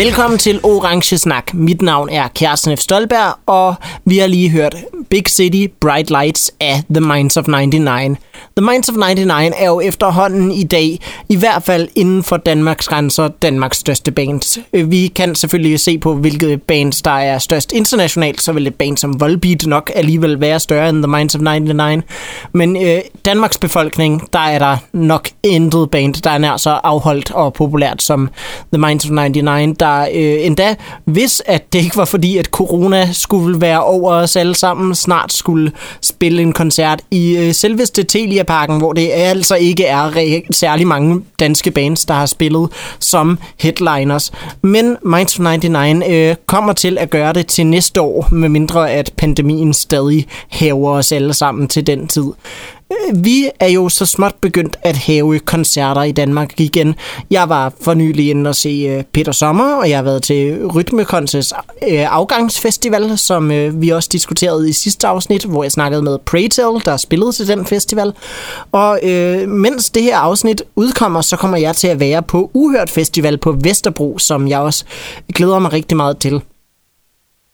Velkommen til Orange Snak. Mit navn er Kjersten F. Stolberg, og vi har lige hørt Big City Bright Lights af The Minds of 99. The Minds of 99 er jo efterhånden i dag, i hvert fald inden for Danmarks grænser, Danmarks største bands. Øh, vi kan selvfølgelig se på, hvilke bands, der er størst internationalt, så vil et band som Volbeat nok alligevel være større end The Minds of 99. Men øh, Danmarks befolkning, der er der nok intet band, der er nær så afholdt og populært som The Minds of 99, der øh, endda, hvis at det ikke var fordi, at corona skulle være over os alle sammen, snart skulle spille en koncert i øh, selveste Telia Parken, hvor det altså ikke er særlig mange danske bands, der har spillet som headliners. Men Minds of 99 øh, kommer til at gøre det til næste år, med mindre at pandemien stadig hæver os alle sammen til den tid. Øh, vi er jo så småt begyndt at have koncerter i Danmark igen. Jeg var for nylig inde og se øh, Peter Sommer, og jeg har været til Rytmekonses øh, afgangsfestival, som vi også diskuterede i sidste afsnit, hvor jeg snakkede med Praytel, der spillede til den festival. Og øh, mens det her afsnit udkommer, så kommer jeg til at være på Uhørt Festival på Vesterbro, som jeg også glæder mig rigtig meget til.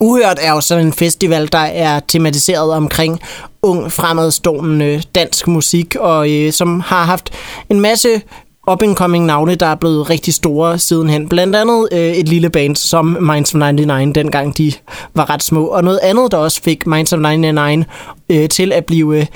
Uhørt er jo sådan en festival, der er tematiseret omkring ung, fremadstående dansk musik, og øh, som har haft en masse up-and-coming navne, der er blevet rigtig store sidenhen. Blandt andet øh, et lille band som Minds of 99, dengang de var ret små. Og noget andet, der også fik Minds of 99 øh, til at blive øh,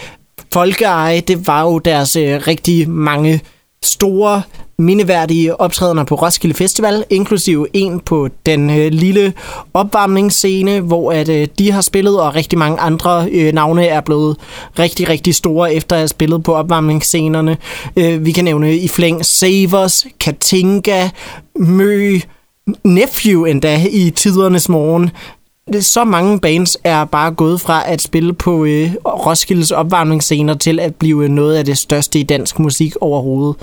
folkeeje, det var jo deres øh, rigtig mange store mindeværdige optrædener på Roskilde Festival, inklusive en på den øh, lille opvarmningsscene, hvor at, øh, de har spillet, og rigtig mange andre øh, navne er blevet rigtig, rigtig store efter at have spillet på opvarmningsscenerne. Øh, vi kan nævne i flæng Savers, Katinka, Mø, Nephew endda i tidernes morgen så mange bands er bare gået fra at spille på øh, Roskildes opvarmningsscener til at blive øh, noget af det største i dansk musik overhovedet.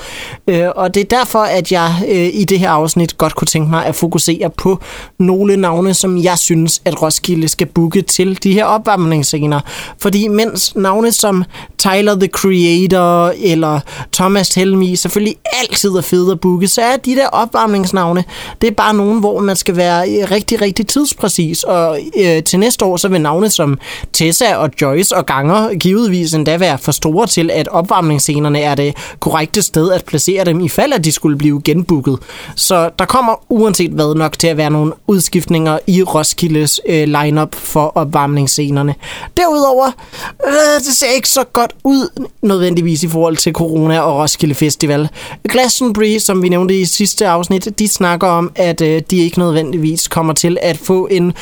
Øh, og det er derfor, at jeg øh, i det her afsnit godt kunne tænke mig at fokusere på nogle navne, som jeg synes, at Roskilde skal booke til de her opvarmningsscener. Fordi mens navne som Tyler the Creator eller Thomas Helmi selvfølgelig altid er fede at booke, så er de der opvarmningsnavne, det er bare nogen, hvor man skal være øh, rigtig, rigtig tidspræcis og øh, til næste år, så vil navne som Tessa og Joyce og Ganger givetvis endda være for store til, at opvarmningsscenerne er det korrekte sted at placere dem, i fald at de skulle blive genbooket. Så der kommer uanset hvad nok til at være nogle udskiftninger i Roskildes øh, lineup for opvarmningsscenerne. Derudover, øh, det ser ikke så godt ud nødvendigvis i forhold til corona og Roskilde Festival. Glastonbury, som vi nævnte i sidste afsnit, de snakker om, at øh, de ikke nødvendigvis kommer til at få en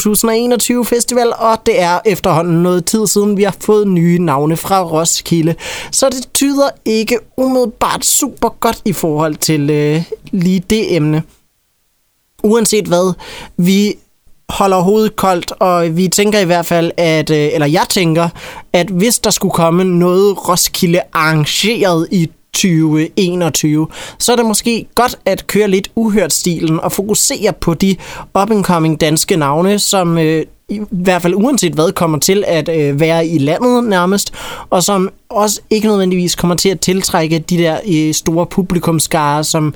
2021 festival, og det er efterhånden noget tid siden, vi har fået nye navne fra Roskilde. Så det tyder ikke umiddelbart super godt i forhold til øh, lige det emne. Uanset hvad, vi holder hovedet koldt, og vi tænker i hvert fald, at, øh, eller jeg tænker, at hvis der skulle komme noget Roskilde arrangeret i 2021, så er det måske godt at køre lidt uhørt stilen og fokusere på de up-and-coming danske navne, som øh, i hvert fald uanset hvad kommer til at øh, være i landet nærmest, og som også ikke nødvendigvis kommer til at tiltrække de der øh, store publikumskare, som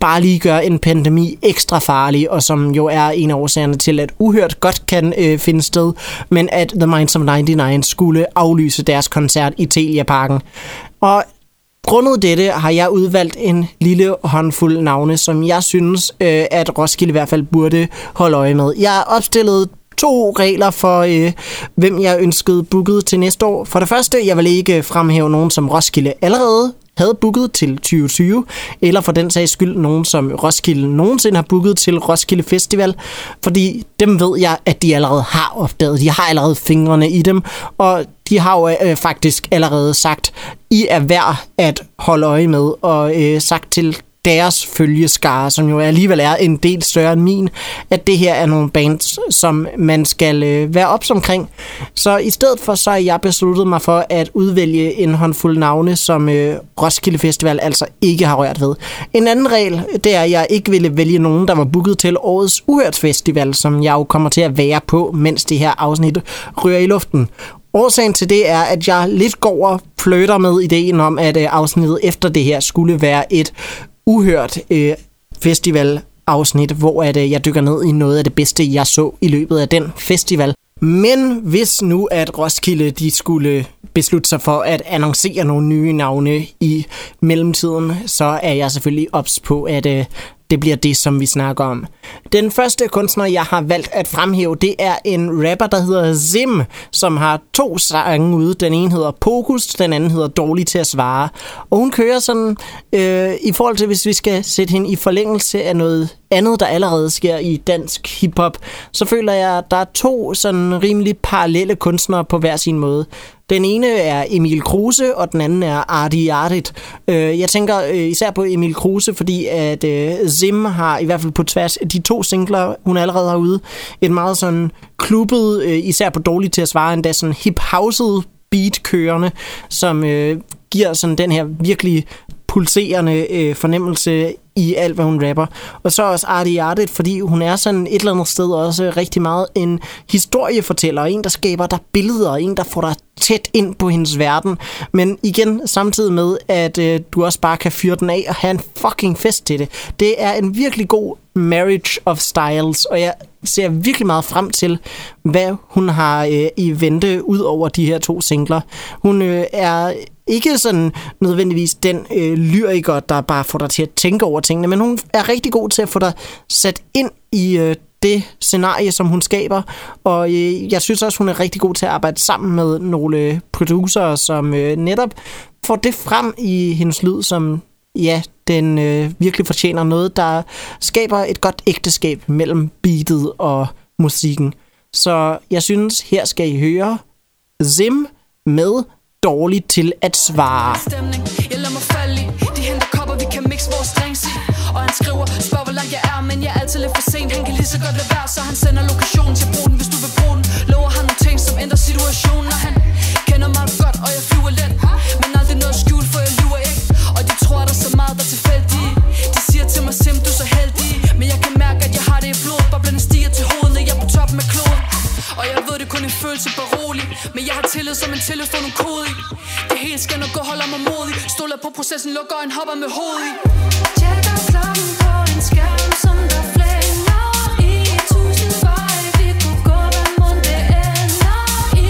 bare lige gør en pandemi ekstra farlig, og som jo er en af årsagerne til, at Uhørt godt kan øh, finde sted, men at The Minds of 99 skulle aflyse deres koncert i Telia Parken. Og Grundet dette har jeg udvalgt en lille håndfuld navne, som jeg synes, øh, at Roskilde i hvert fald burde holde øje med. Jeg har opstillet to regler for, øh, hvem jeg ønskede booket til næste år. For det første, jeg vil ikke fremhæve nogen, som Roskilde allerede havde booket til 2020, eller for den sags skyld nogen, som Roskilde nogensinde har booket til Roskilde Festival, fordi dem ved jeg, at de allerede har opdaget. De har allerede fingrene i dem, og de har jo øh, faktisk allerede sagt, I er værd at holde øje med, og øh, sagt til deres følgeskare, som jo alligevel er en del større end min, at det her er nogle bands, som man skal øh, være ops omkring. Så i stedet for, så har jeg besluttet mig for at udvælge en håndfuld navne, som øh, Roskilde Festival altså ikke har rørt ved. En anden regel, det er, at jeg ikke ville vælge nogen, der var booket til årets Uhørt Festival, som jeg jo kommer til at være på, mens det her afsnit rører i luften. Årsagen til det er, at jeg lidt går og fløter med ideen om, at øh, afsnittet efter det her skulle være et uhørt øh, festival afsnit, hvor at, øh, jeg dykker ned i noget af det bedste, jeg så i løbet af den festival. Men hvis nu at Roskilde de skulle beslutte sig for at annoncere nogle nye navne i mellemtiden, så er jeg selvfølgelig ops på, at øh, det bliver det, som vi snakker om. Den første kunstner, jeg har valgt at fremhæve, det er en rapper, der hedder Zim, som har to sange ude. Den ene hedder Pokus, den anden hedder Dårlig til at svare. Og hun kører sådan, øh, i forhold til hvis vi skal sætte hende i forlængelse af noget andet, der allerede sker i dansk hiphop, så føler jeg, at der er to sådan rimelig parallelle kunstnere på hver sin måde. Den ene er Emil Kruse, og den anden er Ardi Ardit. Øh, jeg tænker øh, især på Emil Kruse, fordi at øh, Zim har i hvert fald på tværs de to singler, hun allerede har ude, et meget sådan klubbet, øh, især på dårligt til at svare, endda sådan hip-houset beat kørende, som øh, giver sådan den her virkelig pulserende øh, fornemmelse i alt, hvad hun rapper. Og så også Artie Artet, fordi hun er sådan et eller andet sted også rigtig meget en historiefortæller, en, der skaber dig billeder, en, der får dig tæt ind på hendes verden. Men igen, samtidig med, at øh, du også bare kan fyre den af og have en fucking fest til det. Det er en virkelig god marriage of styles, og jeg ser virkelig meget frem til, hvad hun har øh, i vente ud over de her to singler. Hun øh, er ikke sådan nødvendigvis den øh, lyriker, der bare får dig til at tænke over tingene, men hun er rigtig god til at få dig sat ind i øh, det scenarie, som hun skaber. Og øh, jeg synes også, hun er rigtig god til at arbejde sammen med nogle producer, som øh, netop får det frem i hendes lyd, som ja, den øh, virkelig fortjener noget, der skaber et godt ægteskab mellem beatet og musikken. Så jeg synes, her skal I høre Zim med dårligt til at svare. Jeg lader mig falde i. De henter kopper, vi kan mixe vores drinks i. Og han skriver, spørg hvor langt jeg er, men jeg er altid lidt for sent. Han kan lige så godt lade være, så han sender lokationen til bruden, hvis du vil bruge den. Lover han nogle ting, som ændrer situationen, når han Stoler på processen, lukker en hopper med hovedet i. Tjekker klokken på en skærm, som der flænger i. Tusind veje, vi kunne gå, hvad mund det ender i.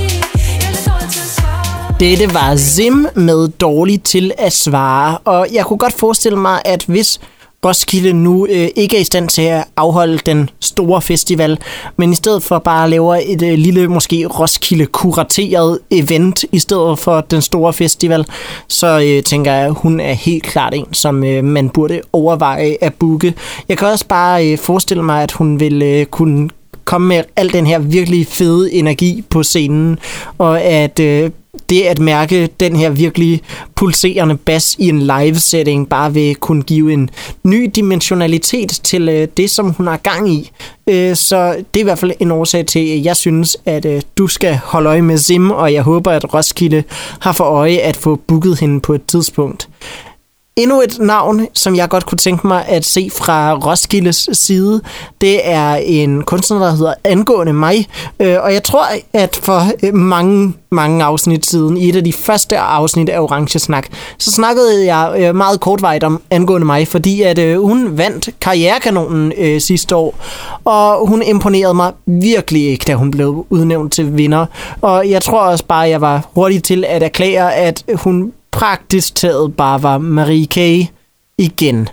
Jeg er dårlig til at svare Dette var Zim med dårligt til at svare Og jeg kunne godt forestille mig, at hvis Roskilde nu øh, ikke er i stand til at afholde den store festival, men i stedet for bare laver et øh, lille, måske Roskilde-kurateret event i stedet for den store festival, så øh, tænker jeg, at hun er helt klart en, som øh, man burde overveje at booke. Jeg kan også bare øh, forestille mig, at hun vil øh, kunne komme med al den her virkelig fede energi på scenen, og at øh, det at mærke den her virkelig pulserende bas i en live-setting bare vil kunne give en ny dimensionalitet til øh, det, som hun har gang i. Øh, så det er i hvert fald en årsag til, at jeg synes, at øh, du skal holde øje med Zim, og jeg håber, at Roskilde har for øje at få booket hende på et tidspunkt. Endnu et navn, som jeg godt kunne tænke mig at se fra Roskildes side, det er en kunstner, der hedder Angående mig. Øh, og jeg tror, at for øh, mange, mange afsnit siden, i et af de første afsnit af Orange Snak, så snakkede jeg øh, meget kortvejt om Angående mig, fordi at hun vandt Karrierekanonen sidste år, og hun imponerede mig virkelig ikke, da hun blev udnævnt til vinder. Og jeg tror også bare, at jeg var hurtig til at erklære, at hun praktisk taget bare var Marie K. igen.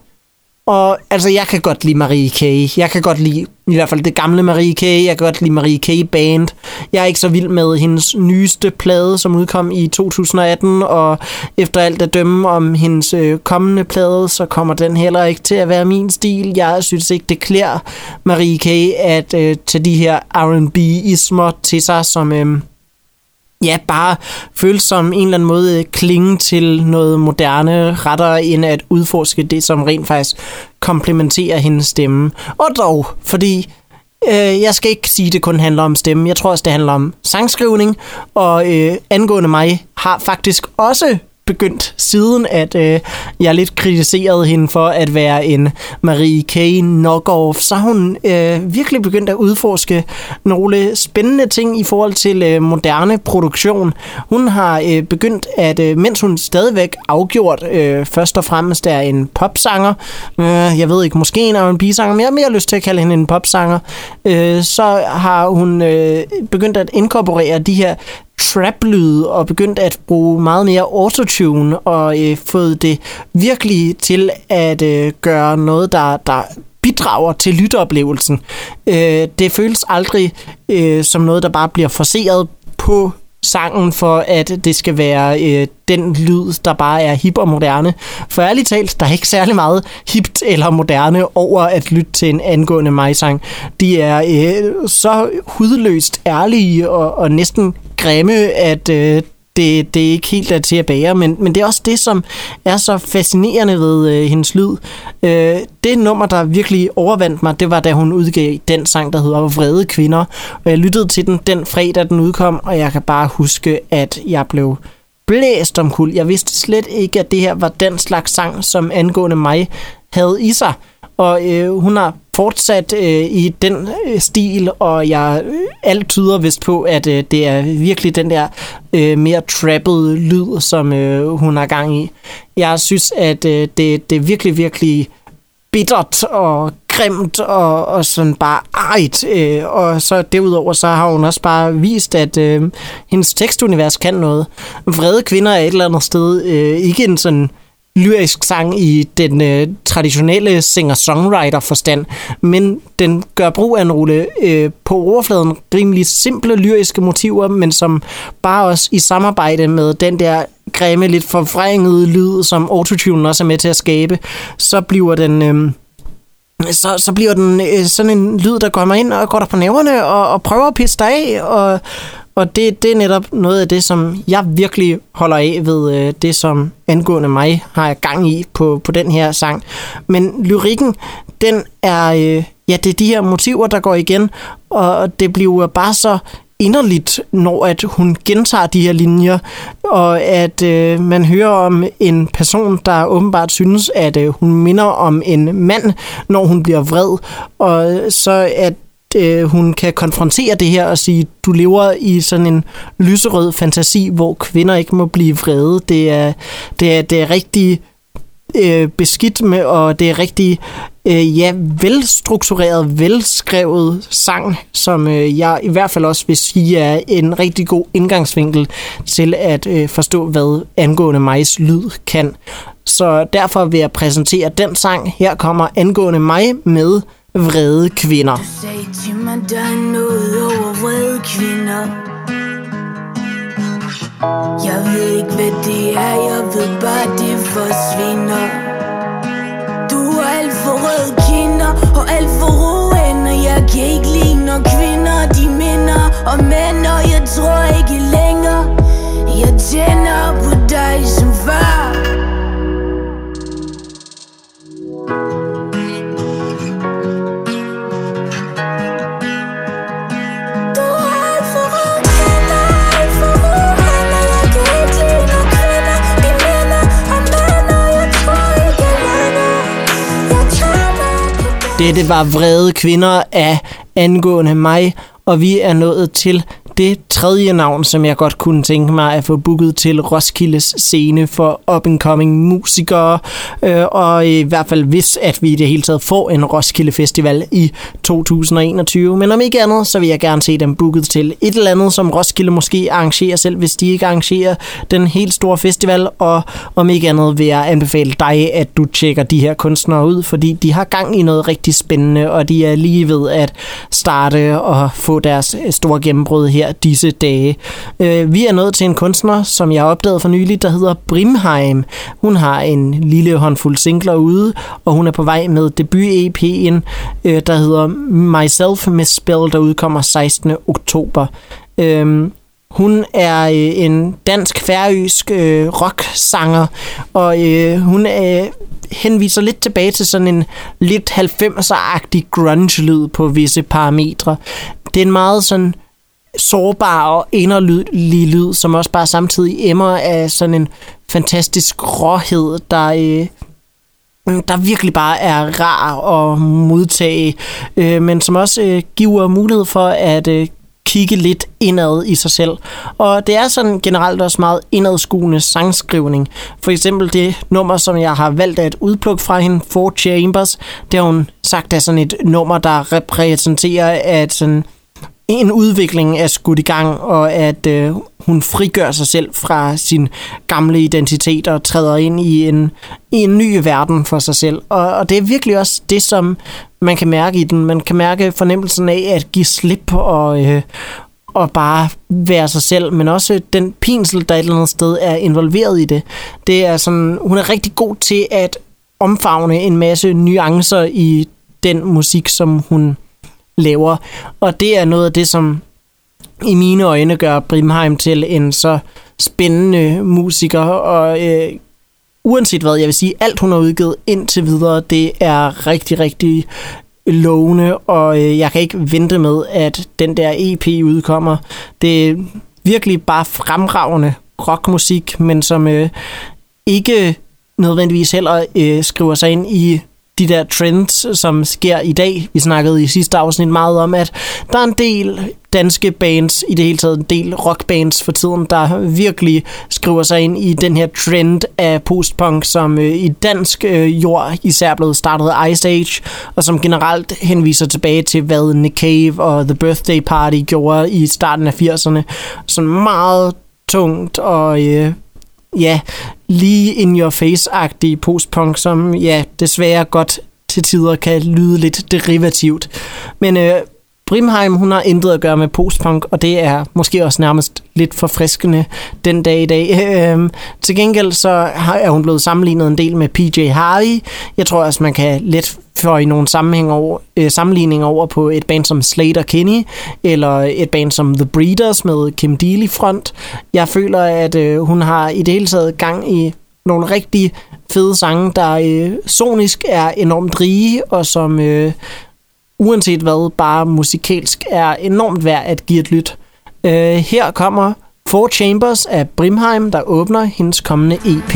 Og altså, jeg kan godt lide Marie K. Jeg kan godt lide, i hvert fald det gamle Marie K. Jeg kan godt lide Marie K. Band. Jeg er ikke så vild med hendes nyeste plade, som udkom i 2018, og efter alt at dømme om hendes øh, kommende plade, så kommer den heller ikke til at være min stil. Jeg synes ikke, det klæder Marie K. at øh, tage de her R&B-ismer til sig, som... Øh, ja, bare føles som en eller anden måde øh, klinge til noget moderne, rettere end at udforske det, som rent faktisk komplementerer hendes stemme. Og dog, fordi øh, jeg skal ikke sige, at det kun handler om stemme. Jeg tror også, det handler om sangskrivning, og øh, angående mig har faktisk også begyndt siden, at øh, jeg lidt kritiserede hende for at være en Marie K. knockoff, så har hun øh, virkelig begyndt at udforske nogle spændende ting i forhold til øh, moderne produktion. Hun har øh, begyndt at, øh, mens hun stadigvæk afgjort øh, først og fremmest er en popsanger, øh, jeg ved ikke, måske en af en pisanger, men jeg har mere lyst til at kalde hende en popsanger, øh, så har hun øh, begyndt at inkorporere de her trap-lyde og begyndt at bruge meget mere autotune og øh, fået det virkelig til at øh, gøre noget, der, der bidrager til lytteoplevelsen. Øh, det føles aldrig øh, som noget, der bare bliver forseret på sangen, for at det skal være øh, den lyd, der bare er hip og moderne. For ærligt talt, der er ikke særlig meget hipt eller moderne over at lytte til en angående mig-sang. De er øh, så hudløst ærlige og, og næsten grimme, at øh, det, det er ikke helt der til at bære, men, men det er også det, som er så fascinerende ved øh, hendes lyd. Øh, det nummer, der virkelig overvandt mig, det var, da hun udgav den sang, der hedder Vrede Kvinder. Og jeg lyttede til den den fredag, den udkom, og jeg kan bare huske, at jeg blev blæst om kul. Jeg vidste slet ikke, at det her var den slags sang, som angående mig havde i sig. Og øh, hun har fortsat øh, i den øh, stil, og jeg øh, alt tyder vist på, at øh, det er virkelig den der øh, mere trappede lyd, som øh, hun har gang i. Jeg synes, at øh, det, det er virkelig, virkelig bittert og grimt og, og sådan bare ejt. Øh, og så derudover så har hun også bare vist, at øh, hendes tekstunivers kan noget. Vrede kvinder er et eller andet sted øh, ikke en sådan lyrisk sang i den øh, traditionelle singer-songwriter-forstand, men den gør brug af nogle øh, på overfladen rimelig simple lyriske motiver, men som bare også i samarbejde med den der grimme, lidt forvrængede lyd, som autotune også er med til at skabe, så bliver den... Øh, så, så bliver den øh, sådan en lyd, der går mig ind og går der på næverne og, og prøver at pisse dig af, og, og det, det er netop noget af det, som jeg virkelig holder af ved øh, det, som angående mig har jeg gang i på, på den her sang. Men lyrikken, den er, øh, ja, det er de her motiver, der går igen, og det bliver bare så inderligt, når at hun gentager de her linjer, og at øh, man hører om en person, der åbenbart synes, at øh, hun minder om en mand, når hun bliver vred, og så at øh, hun kan konfrontere det her og sige, du lever i sådan en lyserød fantasi, hvor kvinder ikke må blive vrede. Det er, det er, det er rigtig øh, beskidt med, og det er rigtig øh, ja, velstruktureret, velskrevet sang, som øh, jeg i hvert fald også vil sige er en rigtig god indgangsvinkel til at øh, forstå, hvad angående majs lyd kan. Så derfor vil jeg præsentere den sang. Her kommer angående mig med vrede kvinder. Du sagde til mig, der er noget over vrede kvinder. Jeg ved ikke, hvad det er, jeg ved bare, det forsvinder. Du har alt for røde kinder og alt for roende. Jeg kan ikke lide, når kvinder de minder og mænd, og jeg tror ikke længere. Jeg tænder på dig som far. Dette var vrede kvinder af angående mig, og vi er nået til det tredje navn, som jeg godt kunne tænke mig at få booket til Roskildes scene for up-and-coming musikere, øh, og i hvert fald hvis, at vi i det hele taget får en Roskilde Festival i 2021. Men om ikke andet, så vil jeg gerne se dem booket til et eller andet, som Roskilde måske arrangerer selv, hvis de ikke arrangerer den helt store festival, og om ikke andet vil jeg anbefale dig, at du tjekker de her kunstnere ud, fordi de har gang i noget rigtig spændende, og de er lige ved at starte og få deres store gennembrud her disse dage. Øh, vi er nået til en kunstner, som jeg opdagede for nylig, der hedder Brimheim. Hun har en lille håndfuld singler ude, og hun er på vej med debut-EP'en, øh, der hedder Myself Misspelled, der udkommer 16. oktober. Øh, hun er øh, en dansk-færøsk øh, rocksanger, og øh, hun øh, henviser lidt tilbage til sådan en lidt 90'er-agtig grunge-lyd på visse parametre. Det er en meget sådan sårbare og inderlig lyd, som også bare samtidig emmer af sådan en fantastisk råhed, der, øh, der virkelig bare er rar at modtage, øh, men som også øh, giver mulighed for at øh, kigge lidt indad i sig selv. Og det er sådan generelt også meget indadskuende sangskrivning. For eksempel det nummer, som jeg har valgt at udplukke fra hende, Four Chambers, det har hun sagt er sådan et nummer, der repræsenterer, at sådan en udvikling er skudt i gang, og at øh, hun frigør sig selv fra sin gamle identitet og træder ind i en, i en ny verden for sig selv. Og, og det er virkelig også det, som man kan mærke i den. Man kan mærke fornemmelsen af at give slip og, øh, og bare være sig selv, men også den pinsel, der et eller andet sted er involveret i det. Det er sådan, hun er rigtig god til at omfavne en masse nuancer i den musik, som hun laver. Og det er noget af det, som i mine øjne gør Brimheim til en så spændende musiker, og øh, uanset hvad, jeg vil sige, alt hun har udgivet indtil videre, det er rigtig, rigtig lovende, og øh, jeg kan ikke vente med, at den der EP udkommer. Det er virkelig bare fremragende rockmusik, men som øh, ikke nødvendigvis heller øh, skriver sig ind i de der trends, som sker i dag. Vi snakkede i sidste afsnit meget om, at der er en del danske bands, i det hele taget en del rockbands for tiden, der virkelig skriver sig ind i den her trend af postpunk, som øh, i dansk øh, jord især blevet startet Ice Age, og som generelt henviser tilbage til, hvad Nick Cave og The Birthday Party gjorde i starten af 80'erne. Sådan meget tungt og øh, ja, lige in your face-agtige postpunk, som ja, desværre godt til tider kan lyde lidt derivativt. Men øh, Brimheim, hun har intet at gøre med postpunk, og det er måske også nærmest lidt forfriskende den dag i dag. Øhm, til gengæld så er hun blevet sammenlignet en del med PJ Harvey. Jeg tror også, man kan let for i nogle sammenhæng over, øh, sammenligninger over på et band som Slater Kinney, eller et band som The Breeders med Kim Deal i front. Jeg føler, at øh, hun har i det hele taget gang i nogle rigtig fede sange, der øh, sonisk er enormt rige, og som øh, uanset hvad, bare musikalsk er enormt værd at give et lyt. Øh, her kommer Four Chambers af Brimheim, der åbner hendes kommende EP.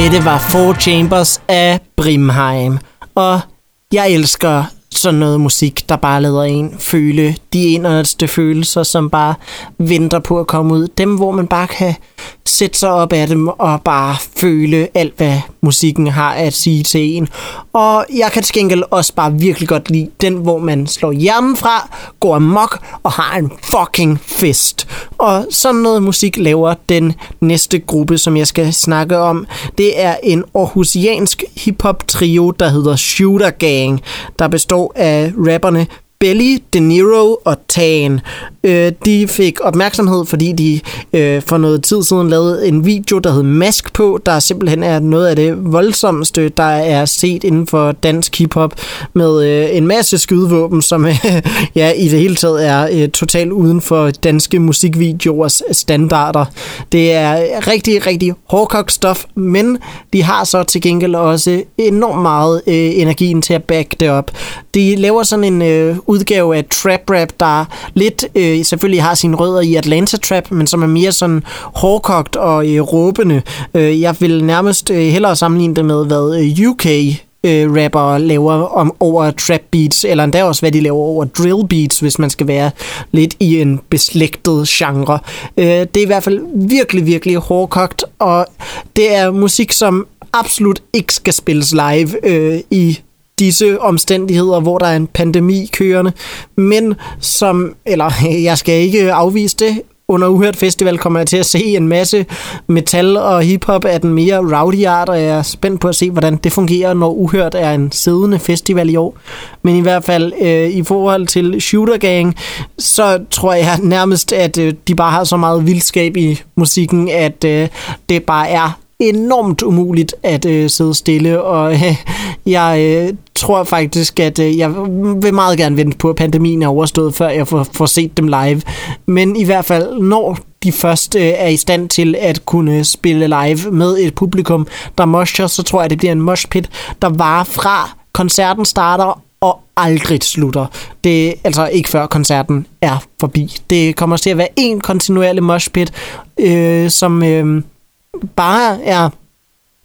Dette var Four Chambers af Brimheim, og jeg elsker sådan noget musik, der bare lader en føle de inderste følelser, som bare venter på at komme ud. Dem, hvor man bare kan sætte sig op af dem og bare føle alt, hvad musikken har at sige til en. Og jeg kan til gengæld også bare virkelig godt lide den, hvor man slår hjernen fra, går amok og har en fucking fest. Og sådan noget musik laver den næste gruppe, som jeg skal snakke om. Det er en aarhusiansk hiphop trio, der hedder Shooter Gang, der består af rapperne Belly, De Niro og Tan. Øh, de fik opmærksomhed, fordi de øh, for noget tid siden lavede en video, der hed Mask på, der simpelthen er noget af det voldsomste, der er set inden for dansk hiphop, med øh, en masse skydevåben, som øh, ja, i det hele taget er øh, totalt uden for danske musikvideoers standarder. Det er rigtig, rigtig hårdkogt stof, men de har så til gengæld også enormt meget øh, energien til at back det op. De laver sådan en øh, udgave af trap rap, der lidt øh, selvfølgelig har sine rødder i Atlanta trap, men som er mere sådan hårdkogt og øh, råbende. Øh, jeg vil nærmest øh, hellere sammenligne det med, hvad øh, UK øh, rapper laver om, over trap beats, eller endda også, hvad de laver over drill beats, hvis man skal være lidt i en beslægtet genre. Øh, det er i hvert fald virkelig, virkelig hårdkogt, og det er musik, som absolut ikke skal spilles live øh, i disse omstændigheder, hvor der er en pandemi kørende, men som, eller jeg skal ikke afvise det, under Uhørt Festival kommer jeg til at se en masse metal og hiphop af den mere rowdy art, og jeg er spændt på at se, hvordan det fungerer, når Uhørt er en siddende festival i år. Men i hvert fald øh, i forhold til Shooter Gang, så tror jeg nærmest, at øh, de bare har så meget vildskab i musikken, at øh, det bare er enormt umuligt at øh, sidde stille, og øh, jeg øh, tror faktisk, at øh, jeg vil meget gerne vente på, at pandemien er overstået, før jeg får, får set dem live. Men i hvert fald, når de først øh, er i stand til at kunne spille live med et publikum, der mosher, så tror jeg, det bliver en moshpit, der varer fra koncerten starter og aldrig slutter. Det er altså ikke før koncerten er forbi. Det kommer til at være en kontinuerlig moshpit, øh, som øh, bare er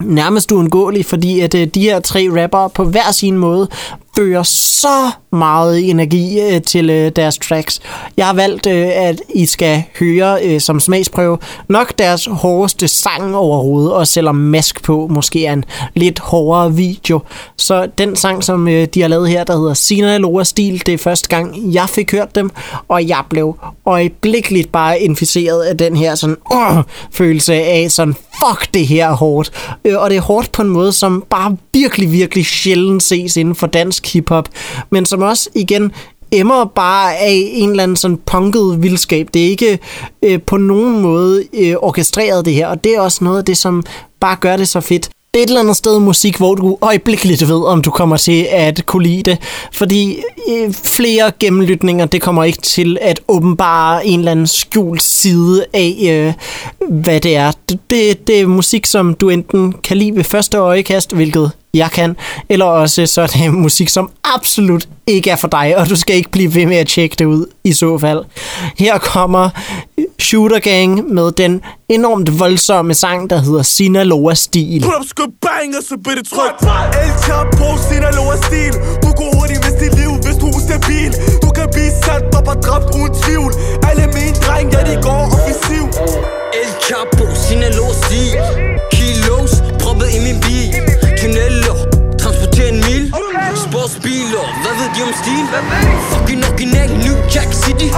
nærmest uundgåelig, fordi at øh, de her tre rapper på hver sin måde fører så meget energi øh, til øh, deres tracks. Jeg har valgt, øh, at I skal høre øh, som smagsprøve nok deres hårdeste sang overhovedet, og selvom Mask på måske er en lidt hårdere video. Så den sang, som øh, de har lavet her, der hedder Sinaloa Stil, det er første gang, jeg fik hørt dem, og jeg blev øjeblikkeligt bare inficeret af den her sådan, øh, følelse af sådan, fuck det her er hårdt. Øh, og det er hårdt på en måde, som bare virkelig, virkelig sjældent ses inden for dansk hiphop, men som også igen emmer bare af en eller anden sådan punket vildskab. Det er ikke øh, på nogen måde øh, orkestreret det her, og det er også noget af det, som bare gør det så fedt. Det er et eller andet sted musik, hvor du øjeblikkeligt ved, om du kommer til at kunne lide det. Fordi øh, flere gennemlytninger, det kommer ikke til at åbenbare en eller anden skjult side af, øh, hvad det er. Det, det, det er musik, som du enten kan lide ved første øjekast, hvilket jeg kan, eller også så er det musik, som absolut ikke er for dig, og du skal ikke blive ved med at tjekke det ud i så fald. Her kommer Shooter Gang med den enormt voldsomme sang, der hedder Sinaloa Stil. Put up skub bang og så bitte tryk. Elsker på Sinaloa Stil. Du går hurtigt, hvis dit liv, hvis du er stabil. Du kan blive sat op og dræbt uden tvivl. Alle mine dreng, ja, de går offensiv. El Chapo, Sinaloa Stil. Kilos, proppet i min bil. Tunneller, transporter en mil. Sportsbiler, hvad ved de om stil? Fucking original, New Jack City.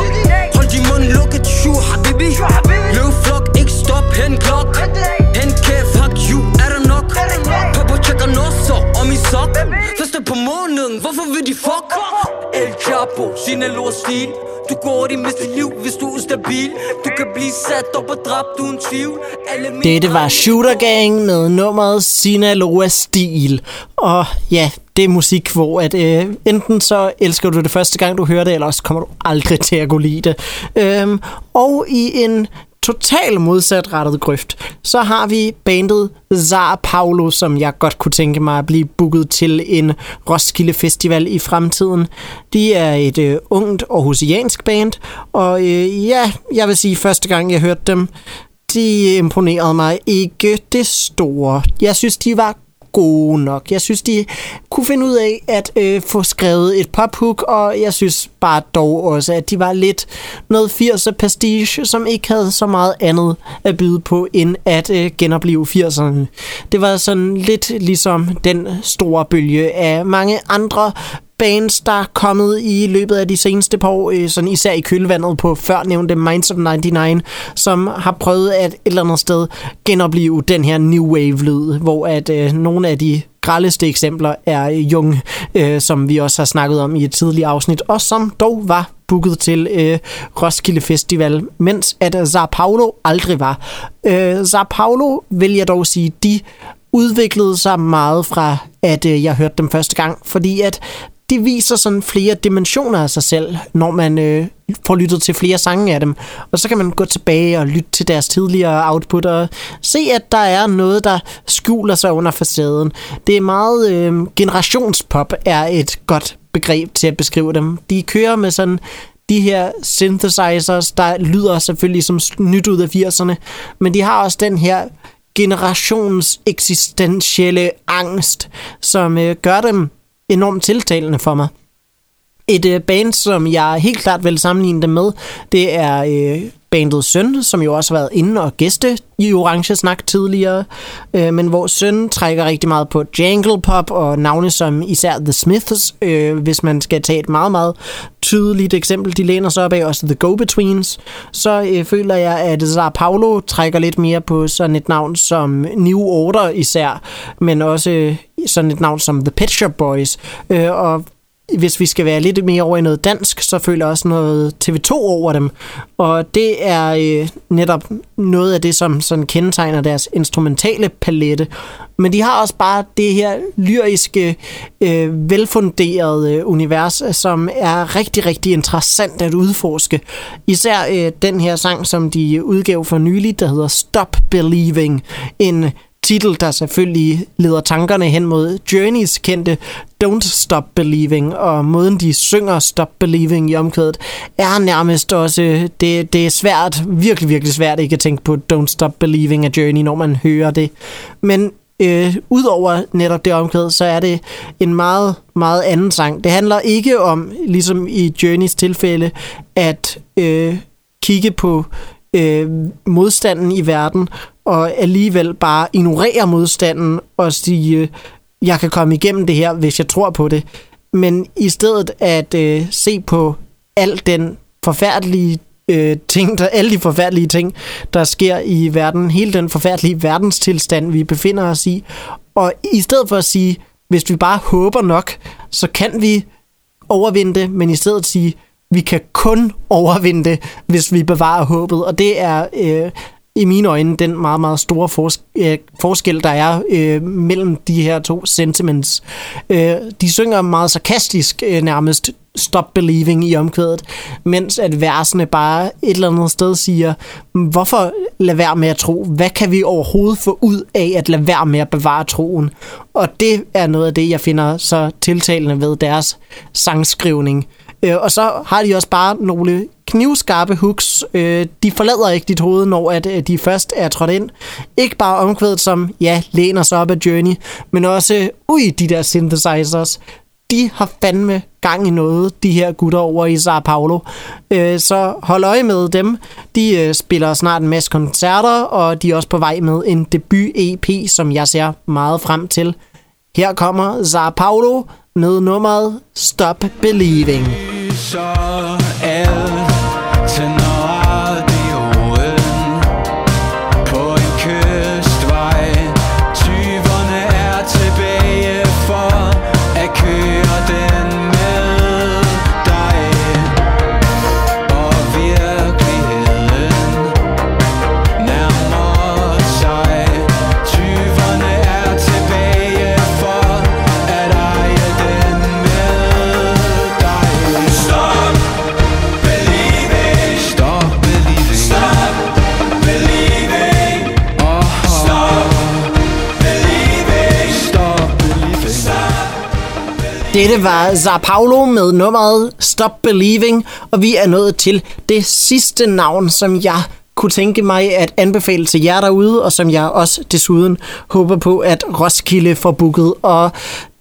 Hold din mund lukket, sure habibi. Løv flok, ikke stop, hen klok. Hen kæft, fuck you, er der nok? Papa tjekker nosser om i sok. Første på måneden, hvorfor vil de fuck? El Chapo, Sinaloa stil. Du går i miste liv, hvis du er stabil Du kan blive sat op og dræbt uden tvivl Alle Dette var Shooter Gang med nummeret Sinaloa Stil Og ja, det er musik, hvor at, øh, enten så elsker du det første gang, du hører det, eller også kommer du aldrig til at kunne lide det. Øhm, og i en total modsatrettet grøft, så har vi bandet Zar Paulo, som jeg godt kunne tænke mig at blive booket til en Roskilde Festival i fremtiden. De er et øh, ungt aarhusiansk band, og øh, ja, jeg vil sige, første gang jeg hørte dem, de imponerede mig ikke det store. Jeg synes, de var gode nok. Jeg synes, de kunne finde ud af at øh, få skrevet et pophook, og jeg synes bare dog også, at de var lidt noget 80'er pastiche, som ikke havde så meget andet at byde på, end at øh, genopleve 80'erne. Det var sådan lidt ligesom den store bølge af mange andre bands, der er kommet i løbet af de seneste par år, øh, sådan især i kølvandet på førnævnte Minds of 99, som har prøvet at et eller andet sted genopleve den her new wave-lyd, hvor at øh, nogle af de grældeste eksempler er øh, Jung, øh, som vi også har snakket om i et tidligere afsnit, og som dog var booket til øh, Roskilde Festival, mens at Zar Paulo aldrig var. Øh, Zar Paulo vil jeg dog sige, de udviklede sig meget fra, at øh, jeg hørte dem første gang, fordi at det viser sådan flere dimensioner af sig selv, når man øh, får lyttet til flere sange af dem. Og så kan man gå tilbage og lytte til deres tidligere output og se, at der er noget, der skjuler sig under facaden. Det er meget øh, generationspop er et godt begreb til at beskrive dem. De kører med sådan de her synthesizers, der lyder selvfølgelig som nyt ud af 80'erne, men de har også den her generations eksistentielle angst, som øh, gør dem enormt tiltalende for mig. Et øh, band, som jeg helt klart vil sammenligne dem med, det er øh, bandets Søn, som jo også har været inde og gæste i Orange Snak tidligere, øh, men hvor Søn trækker rigtig meget på jangle pop og navne som især The Smiths, øh, hvis man skal tage et meget, meget tydeligt eksempel, de læner sig op af, også The Go-Betweens, så øh, føler jeg, at Zara Paulo trækker lidt mere på sådan et navn som New Order især, men også øh, sådan et navn som The Pet Shop Boys, øh, og hvis vi skal være lidt mere over i noget dansk, så føler jeg også noget TV2 over dem. Og det er øh, netop noget af det, som sådan kendetegner deres instrumentale palette. Men de har også bare det her lyriske, øh, velfunderede øh, univers, som er rigtig, rigtig interessant at udforske. Især øh, den her sang, som de udgav for nylig, der hedder Stop Believing. En titel, der selvfølgelig leder tankerne hen mod Journeys kendte Don't Stop Believing, og måden de synger Stop Believing i omkvædet, er nærmest også, det, det er svært, virkelig, virkelig svært ikke at tænke på Don't Stop Believing af Journey, når man hører det. Men øh, udover netop det omkvæd, så er det en meget, meget anden sang. Det handler ikke om, ligesom i Journeys tilfælde, at øh, kigge på øh, modstanden i verden, og alligevel bare ignorere modstanden og sige, jeg kan komme igennem det her, hvis jeg tror på det. Men i stedet at øh, se på al den forfærdelige øh, ting, der, alle de forfærdelige ting, der sker i verden, hele den forfærdelige verdenstilstand, vi befinder os i, og i stedet for at sige, hvis vi bare håber nok, så kan vi overvinde det, men i stedet sige, vi kan kun overvinde det, hvis vi bevarer håbet. Og det er øh, i mine øjne den meget, meget store fors- øh, forskel, der er øh, mellem de her to sentiments. Øh, de synger meget sarkastisk øh, nærmest stop believing i omkvædet, mens at versene bare et eller andet sted siger, hvorfor lade være med at tro? Hvad kan vi overhovedet få ud af at lade være med at bevare troen? Og det er noget af det, jeg finder så tiltalende ved deres sangskrivning. Øh, og så har de også bare nogle knivskarpe hooks. Øh, de forlader ikke dit hoved, når at, øh, de først er trådt ind. Ikke bare omkvædet som, ja, læner sig op af Journey, men også, ui, de der synthesizers. De har fandme gang i noget, de her gutter over i Sao Paulo. Øh, så hold øje med dem. De øh, spiller snart en masse koncerter, og de er også på vej med en debut-EP, som jeg ser meget frem til. Her kommer Sao Paulo med nummeret Stop Believing. Så er Dette var Zar Paulo med nummeret Stop Believing, og vi er nået til det sidste navn, som jeg kunne tænke mig at anbefale til jer derude, og som jeg også desuden håber på, at Roskilde får booket. Og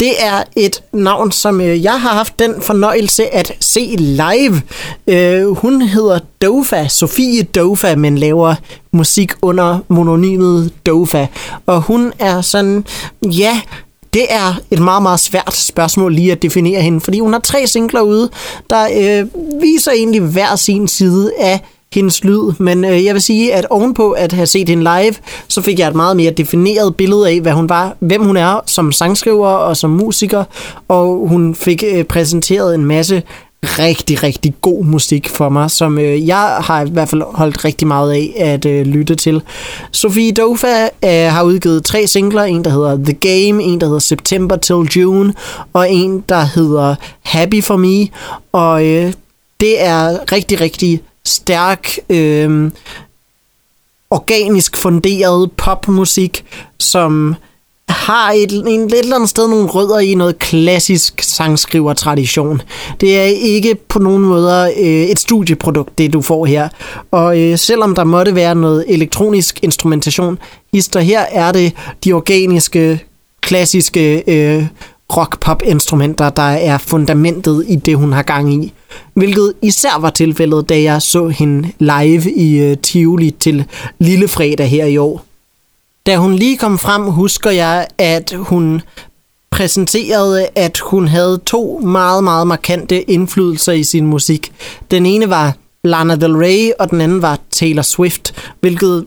det er et navn, som øh, jeg har haft den fornøjelse at se live. Uh, hun hedder Dofa, Sofie Dofa, men laver musik under mononymet Dofa. Og hun er sådan, ja, det er et meget, meget svært spørgsmål lige at definere hende, fordi hun har tre singler ude, der øh, viser egentlig hver sin side af hendes lyd, men øh, jeg vil sige, at ovenpå at have set hende live, så fik jeg et meget mere defineret billede af, hvad hun var, hvem hun er som sangskriver og som musiker, og hun fik øh, præsenteret en masse rigtig, rigtig god musik for mig, som øh, jeg har i hvert fald holdt rigtig meget af at øh, lytte til. Sofie Dofa øh, har udgivet tre singler, en der hedder The Game, en der hedder September Till June, og en der hedder Happy For Me, og øh, det er rigtig, rigtig stærk, øh, organisk funderet popmusik, som har et, en, et eller andet sted nogle rødder i noget klassisk sangskriver-tradition. Det er ikke på nogen måde øh, et studieprodukt, det du får her. Og øh, selvom der måtte være noget elektronisk instrumentation, hister her er det de organiske, klassiske øh, rock-pop-instrumenter, der er fundamentet i det, hun har gang i. Hvilket især var tilfældet, da jeg så hende live i øh, Tivoli til Lille Fredag her i år. Da hun lige kom frem, husker jeg, at hun præsenterede, at hun havde to meget, meget markante indflydelser i sin musik. Den ene var Lana Del Rey, og den anden var Taylor Swift, hvilket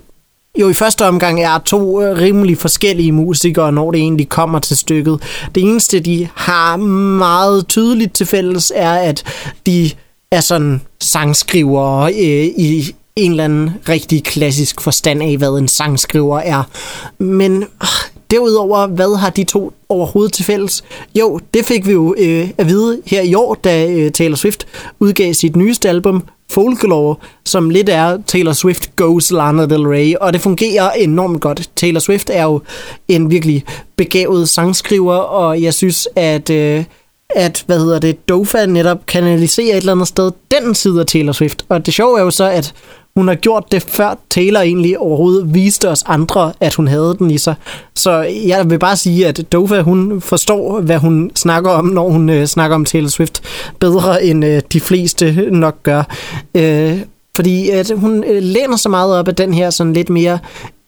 jo i første omgang er to øh, rimelig forskellige musikere, når det egentlig kommer til stykket. Det eneste, de har meget tydeligt til fælles, er, at de er sådan sangskrivere øh, i en eller anden rigtig klassisk forstand af, hvad en sangskriver er. Men øh, derudover, hvad har de to overhovedet til fælles? Jo, det fik vi jo øh, at vide her i år, da øh, Taylor Swift udgav sit nyeste album, Folklore, som lidt er Taylor Swift Goes Lana Del Rey, og det fungerer enormt godt. Taylor Swift er jo en virkelig begavet sangskriver, og jeg synes, at... Øh, at, hvad hedder det, Dofa netop kanaliserer et eller andet sted den side af Taylor Swift. Og det sjove er jo så, at hun har gjort det før Taylor egentlig overhovedet viste os andre, at hun havde den i sig. Så jeg vil bare sige, at Dova, hun forstår, hvad hun snakker om, når hun øh, snakker om Taylor Swift, bedre end øh, de fleste nok gør. Øh, fordi at hun øh, læner så meget op af den her sådan lidt mere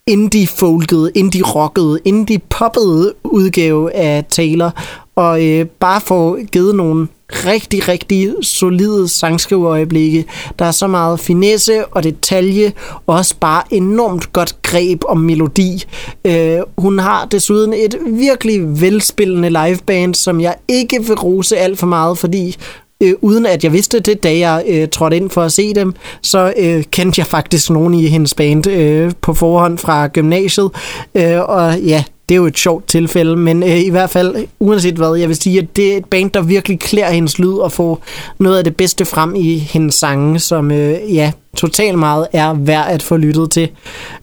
indie-folkede, indie-rockede, indie-poppede udgave af Taylor, og øh, bare få givet nogle rigtig, rigtig solide sangskriverøjeblikke. Der er så meget finesse og detalje, og også bare enormt godt greb om melodi. Øh, hun har desuden et virkelig velspillende liveband, som jeg ikke vil rose alt for meget, fordi øh, uden at jeg vidste det, da jeg øh, trådte ind for at se dem, så øh, kendte jeg faktisk nogen i hendes band øh, på forhånd fra gymnasiet. Øh, og ja, det er jo et sjovt tilfælde, men øh, i hvert fald, uanset hvad, jeg vil sige, at det er et band, der virkelig klæder hendes lyd og får noget af det bedste frem i hendes sange, som øh, ja, totalt meget er værd at få lyttet til.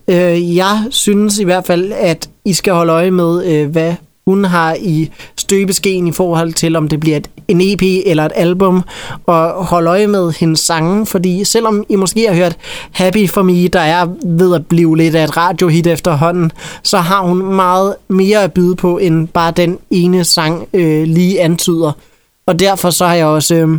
Øh, jeg synes i hvert fald, at I skal holde øje med, øh, hvad hun har i støbeskeen i forhold til, om det bliver et, en EP eller et album, og holde øje med hendes sange, fordi selvom I måske har hørt Happy for Me, der er ved at blive lidt af et radiohit efterhånden, så har hun meget mere at byde på, end bare den ene sang øh, lige antyder. Og derfor så har jeg også... Øh,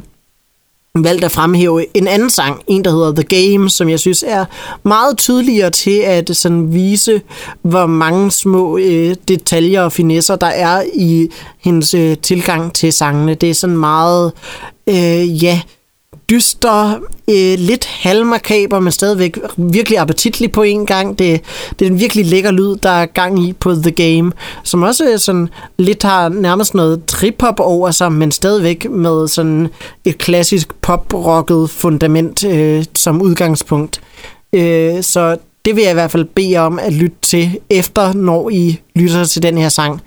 valgt at fremhæve en anden sang, en der hedder The Game, som jeg synes er meget tydeligere til at sådan vise, hvor mange små øh, detaljer og finesser der er i hendes øh, tilgang til sangene. Det er sådan meget, øh, ja, dyster, øh, lidt halvmakaber, men stadigvæk virkelig appetitlig på en gang. Det, det er en virkelig lækker lyd, der er gang i på The Game, som også øh, sådan lidt har nærmest noget trip-hop over sig, men stadigvæk med sådan et klassisk pop-rocket fundament øh, som udgangspunkt. Øh, så det vil jeg i hvert fald bede om at lytte til efter, når I lytter til den her sang.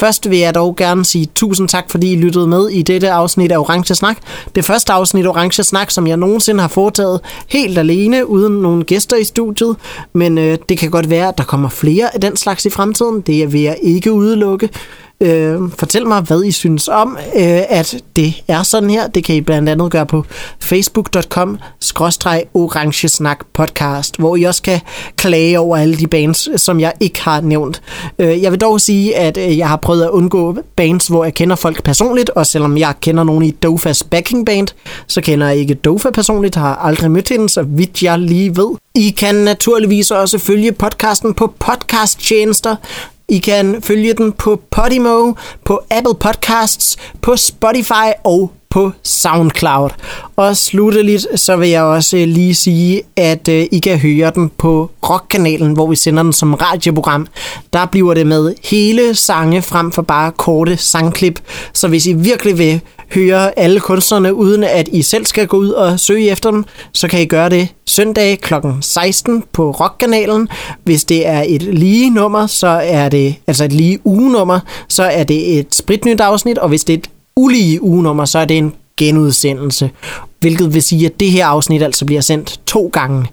Først vil jeg dog gerne sige tusind tak, fordi I lyttede med i dette afsnit af Orange Snak. Det første afsnit af Orange Snak, som jeg nogensinde har foretaget helt alene, uden nogen gæster i studiet. Men øh, det kan godt være, at der kommer flere af den slags i fremtiden. Det vil jeg ikke udelukke. Øh, fortæl mig, hvad I synes om, øh, at det er sådan her. Det kan I blandt andet gøre på facebook.com orangesnak podcast, hvor I også kan klage over alle de bands, som jeg ikke har nævnt. Øh, jeg vil dog sige, at øh, jeg har prøvet at undgå bands, hvor jeg kender folk personligt, og selvom jeg kender nogen i Dofas backing band, så kender jeg ikke Dofa personligt, har aldrig mødt hende, så vidt jeg lige ved. I kan naturligvis også følge podcasten på podcasttjenester. I kan følge den på Podimo, på Apple Podcasts, på Spotify og på SoundCloud. Og slutteligt så vil jeg også lige sige, at øh, I kan høre den på Rockkanalen, hvor vi sender den som radioprogram. Der bliver det med hele sange frem for bare korte sangklip. Så hvis I virkelig vil høre alle kunstnerne, uden at I selv skal gå ud og søge efter dem, så kan I gøre det søndag kl. 16 på Rockkanalen. Hvis det er et lige nummer, så er det, altså et lige ugenummer, så er det et spritnyt afsnit, og hvis det er et ulige ugenummer, så er det en genudsendelse. Hvilket vil sige, at det her afsnit altså bliver sendt to gange.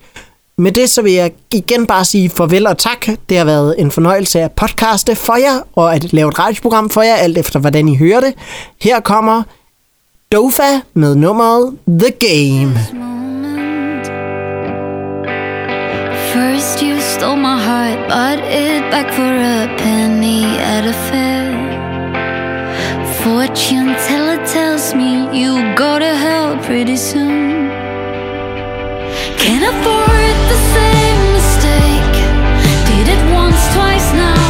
Med det så vil jeg igen bare sige farvel og tak. Det har været en fornøjelse at podcaste for jer, og at lave et radioprogram for jer, alt efter hvordan I hører det. Her kommer Dofa med nummeret The Game. First you stole my heart, bought it back for a penny at a fair. Fortune teller tells me you go to hell pretty soon. Can't afford the same mistake. Did it once, twice now.